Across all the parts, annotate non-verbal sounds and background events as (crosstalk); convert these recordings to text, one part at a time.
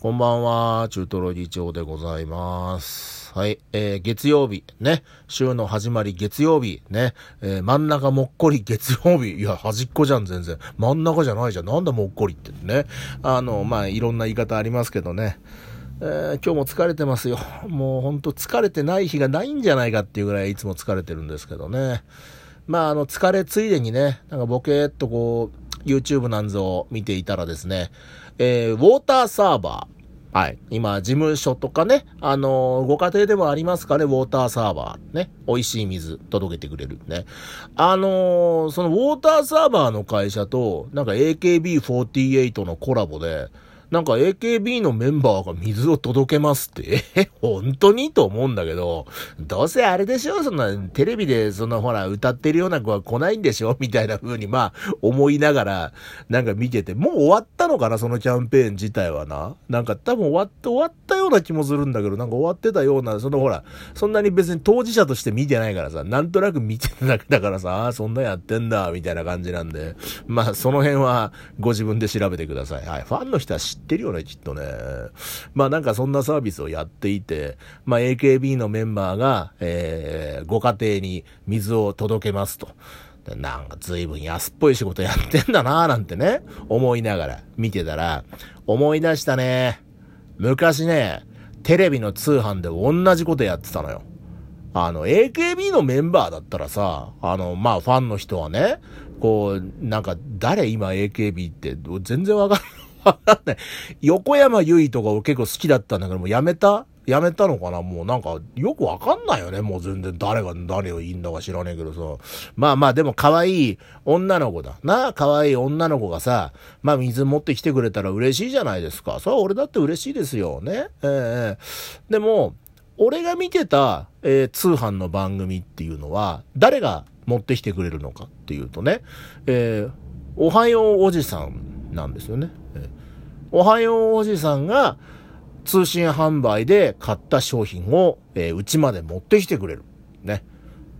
こんばんは、中トロ議長でございます。はい、えー、月曜日、ね、週の始まり月曜日、ね、えー、真ん中もっこり月曜日、いや、端っこじゃん、全然。真ん中じゃないじゃん、なんだもっこりってね。あの、まあ、いろんな言い方ありますけどね。えー、今日も疲れてますよ。もうほんと疲れてない日がないんじゃないかっていうぐらいいつも疲れてるんですけどね。まあ、あの、疲れついでにね、なんかボケーっとこう、YouTube なんぞを見ていたらですね、えー、ウォーターサーバー。はい。今、事務所とかね、あのーご家庭でもありますかね、ウォーターサーバー。ね。美味しい水届けてくれるね。あのーそのウォーターサーバーの会社と、なんか AKB48 のコラボで、なんか AKB のメンバーが水を届けますって、え、本当にと思うんだけど、どうせあれでしょそんな、テレビでそんなほら、歌ってるような子は来ないんでしょみたいな風にまあ、思いながら、なんか見てて、もう終わったのかなそのキャンペーン自体はな。なんか多分終わって、終わったような気もするんだけど、なんか終わってたような、そのほら、そんなに別に当事者として見てないからさ、なんとなく見てただけだからさ、あそんなやってんだ、みたいな感じなんで、まあ、その辺はご自分で調べてください。はい。ファンの人は知ってるよね、きっとね。まあなんかそんなサービスをやっていて、まあ AKB のメンバーが、えー、ご家庭に水を届けますと。なんか随分安っぽい仕事やってんだなぁなんてね、思いながら見てたら、思い出したね。昔ね、テレビの通販で同じことやってたのよ。あの、AKB のメンバーだったらさ、あの、まあ、ファンの人はね、こう、なんか、誰今 AKB って、全然わかんない。わかんない。横山由依とか俺結構好きだったんだけど、もうやめた？やめたのかな？もうなんか、よくわかんないよね。もう全然誰が誰を言うんだか知らねえけどさ。まあまあ、でも可愛い女の子だ。なあ、可愛い女の子がさ、まあ水持ってきてくれたら嬉しいじゃないですか。それは俺だって嬉しいですよね？ええでも、俺が見てた、えー通販の番組っていうのは、誰が持ってきてくれるのかっていうとね、えーおはようおじさんなんですよね。おはようおじさんが通信販売で買った商品を、えうちまで持ってきてくれる。ね。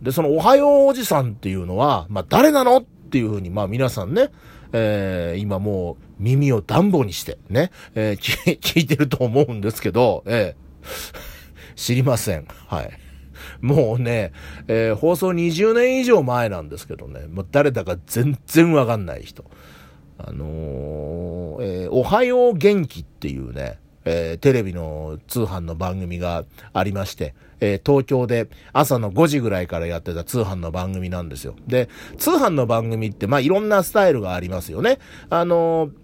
で、そのおはようおじさんっていうのは、まあ誰なのっていうふうに、まあ皆さんね、えー今もう耳を暖房にしてね、えー聞 (laughs) 聞いてると思うんですけど、えー知りません。はい。もうね、えー放送20年以上前なんですけどね、もう誰だか全然わかんない人。あのーえーおはよう元気っていうね、えーテレビの通販の番組がありまして、えー東京で朝の5時ぐらいからやってた通販の番組なんですよ。で、通販の番組って、まあ、いろんなスタイルがありますよね。あのー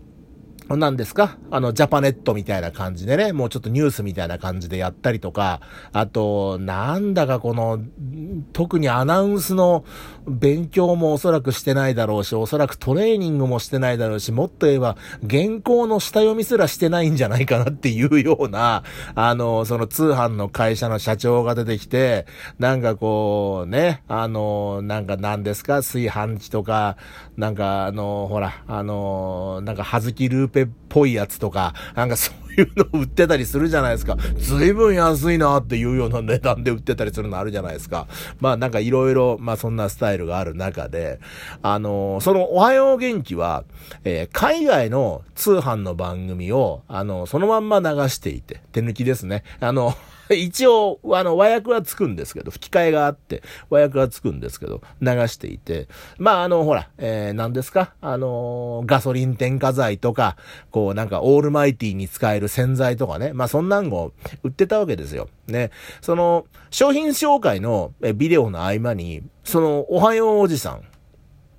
何ですか？あの、ジャパネットみたいな感じでね、もうちょっとニュースみたいな感じでやったりとか、あと、なんだかこの、特にアナウンスの勉強もおそらくしてないだろうし、おそらくトレーニングもしてないだろうし、もっと言えば、原稿の下読みすらしてないんじゃないかなっていうような、あの、その通販の会社の社長が出てきて、なんかこう、ね、あの、なんか何ですか、炊飯器とか、なんかあの、ほら、あの、なんか、はずきルーペっぽいやつとか、なんかそういうのを売ってたりするじゃないですか。ずいぶん安いなっていうような値段で売ってたりするのあるじゃないですか。まあなんかいろいろ、まあそんなスタイルがある中で、あの、そのおはよう元気は、えー海外の通販の番組を、あの、そのまんま流していて、手抜きですね。あの、(laughs) 一応、あの、和訳はつくんですけど、吹き替えがあって、和訳はつくんですけど、流していて、まあ、あの、ほら、えー、何ですか？あのガソリン添加剤とか、こう、なんか、オールマイティに使える洗剤とかね、まあ、そんなんを売ってたわけですよ。ね。その、商品紹介のビデオの合間に、その、おはようおじさん、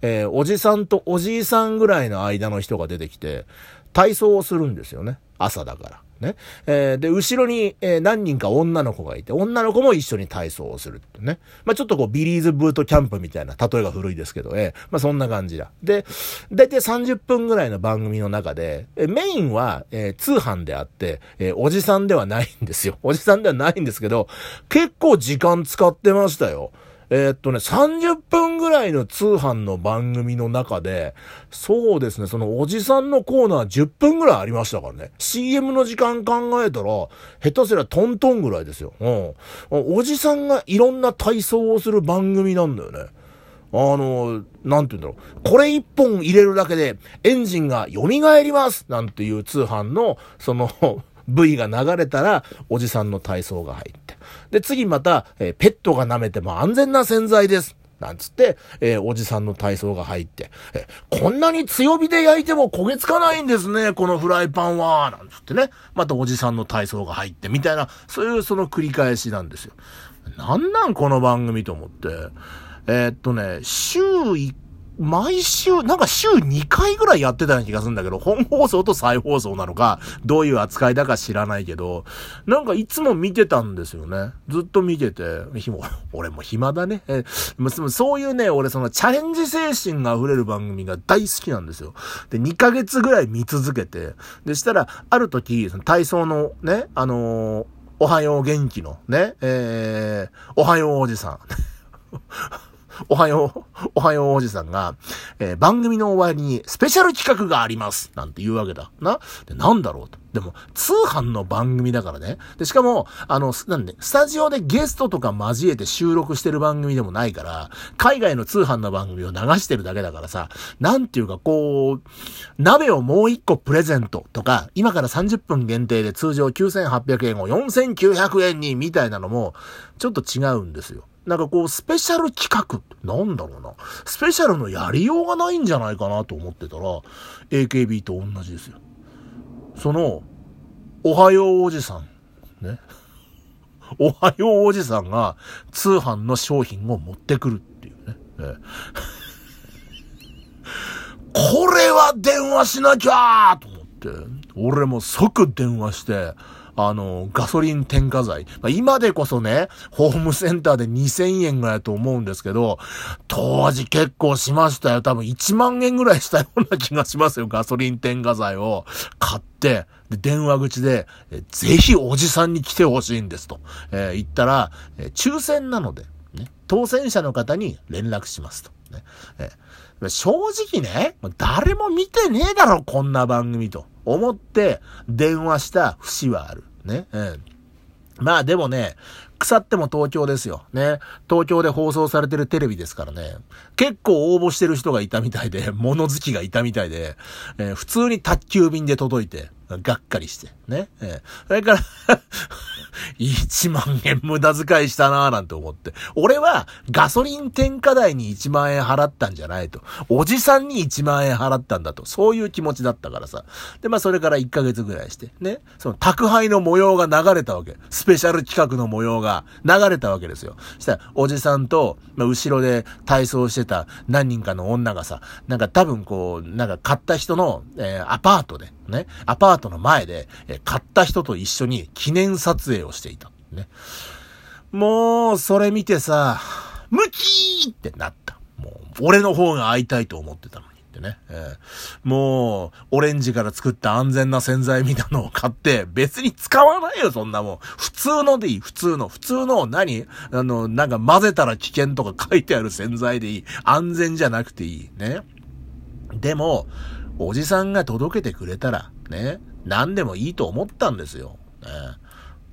えーおじさんとおじいさんぐらいの間の人が出てきて、体操をするんですよね。朝だから。ね。えーで、後ろに、えー何人か女の子がいて、女の子も一緒に体操をするってね。まあちょっとこう、ビリーズブートキャンプみたいな、例えが古いですけど、えーまあそんな感じだ。で、だいたい30分ぐらいの番組の中で、えメインは、えー通販であって、えーおじさんではないんですよ。おじさんではないんですけど、結構時間使ってましたよ。えーっとね、30分ぐらいの通販の番組の中で、そうですね、そのおじさんのコーナー10分ぐらいありましたからね。CM の時間考えたら、下手すりゃトントンぐらいですよ。うん。おじさんがいろんな体操をする番組なんだよね。あの、なんて言うんだろう。これ一本入れるだけでエンジンが蘇りますなんていう通販の、その、(laughs) V が流れたら、おじさんの体操が入って。で、次また、えー、ペットが舐めても安全な洗剤です。なんつって、えー、おじさんの体操が入って、えこんなに強火で焼いても焦げつかないんですね、このフライパンは、なんつってね、またおじさんの体操が入って、みたいな、そういうその繰り返しなんですよ。なんなんこの番組と思って。えー、っとね、週1毎週、なんか週2回ぐらいやってたような気がするんだけど、本放送と再放送なのか、どういう扱いだか知らないけど、なんかいつも見てたんですよね。ずっと見てて、俺も暇だね。えそういうね、俺そのチャレンジ精神が溢れる番組が大好きなんですよ。で、2ヶ月ぐらい見続けて、でしたら、ある時、体操のね、あのー、おはよう元気のね、えー、おはようおじさん。おはよう、おはようおじさんが、えー、番組の終わりにスペシャル企画がありますなんて言うわけだ。な？で、なんだろうと。でも、通販の番組だからね。で、しかも、あの、なんで、スタジオでゲストとか交えて収録してる番組でもないから、海外の通販の番組を流してるだけだからさ、なんていうかこう、鍋をもう一個プレゼントとか、今から30分限定で通常9800円を4900円にみたいなのも、ちょっと違うんですよ。なんかこう、スペシャル企画ってなんだろうな。スペシャルのやりようがないんじゃないかなと思ってたら、AKB と同じですよ。その、おはようおじさん。ね。おはようおじさんが通販の商品を持ってくるっていうね。えこれは電話しなきゃと思って、俺も即電話して、あの、ガソリン添加剤。まあ、今でこそね、ホームセンターで2000円ぐらいだと思うんですけど、当時結構しましたよ。多分1万円ぐらいしたような気がしますよ。ガソリン添加剤を買って、で、電話口で、えぜひおじさんに来てほしいんですと、えー、言ったら、えー、抽選なので、ね、当選者の方に連絡しますと。ねえー、正直ね、誰も見てねえだろ、こんな番組と思って電話した節はある。ね。うん。まあでもね、腐っても東京ですよ。ね。東京で放送されてるテレビですからね。結構応募してる人がいたみたいで、(laughs) 物好きがいたみたいで、えー、普通に宅急便で届いて、がっかりして、ね。えー、それから (laughs) 1万円無駄遣いしたなぁなんて思って。俺はガソリン添加代に1万円払ったんじゃないと。おじさんに1万円払ったんだと。そういう気持ちだったからさ。で、まあそれから1ヶ月ぐらいして、ね。その宅配の模様が流れたわけ。スペシャル企画の模様が流れたわけですよ。そしたら、おじさんと、まあ、後ろで体操してた何人かの女がさ、なんか多分こう、なんか買った人の、えー、アパートで、ね。アパートの前で、えー、買った人と一緒に記念撮影をしてていた。ね。もう、それ見てさ、ムキーってなった。もう、俺の方が会いたいと思ってたのにってね。えー、もう、オレンジから作った安全な洗剤みたいなのを買って、別に使わないよ、そんなもん。普通のでいい、普通の。普通の何、あの、なんか混ぜたら危険とか書いてある洗剤でいい。安全じゃなくていい。ね。でも、おじさんが届けてくれたら、ね、何でもいいと思ったんですよ。ね、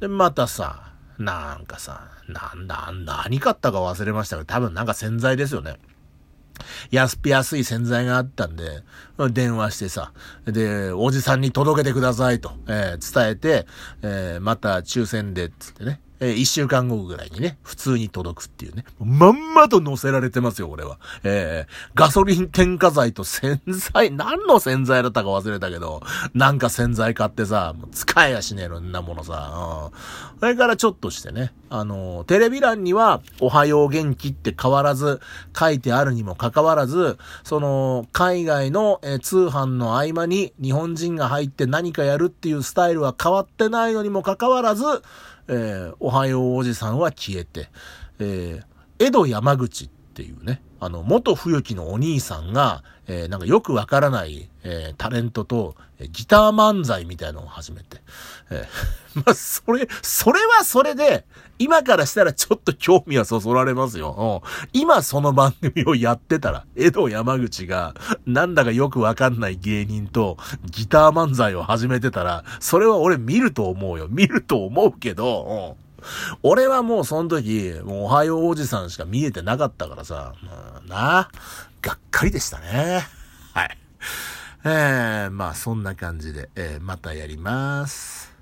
で、またさ、なんかさ、なんだ、何買ったか忘れましたけど、多分なんか洗剤ですよね。安、安い洗剤があったんで、電話してさ、で、おじさんに届けてくださいと、えー、伝えて、えー、また抽選で、つってね、えー、一週間後ぐらいにね、普通に届くっていうね。まんまと乗せられてますよ、俺は。えー、ガソリン添加剤と洗剤、(laughs) 何の洗剤だったか忘れたけど、なんか洗剤買ってさ、使えやしねえの、んなものさ。うん。それからちょっとしてね、あの、テレビ欄には、おはよう元気って変わらず書いてあるにもかかわらず、その、海外の、えー、通販の合間に日本人が入って何かやるっていうスタイルは変わってないのにもかかわらず、えー、おはようおじさんは消えて、えー、江戸山口っていうね、あの、元冬木のお兄さんが、えー、なんかよくわからない、えー、タレントと、えー、ギター漫才みたいなのを始めて、えー、(laughs) まあ、それ、それはそれで、今からしたらちょっと興味はそそられますよ。今その番組をやってたら、江戸山口が、なんだかよくわかんない芸人とギター漫才を始めてたら、それは俺見ると思うよ。見ると思うけど、俺はもうその時、もうおはようおじさんしか見えてなかったからさ、まあ、ながっかりでしたね。はい。えー、まあそんな感じで、えー、またやります。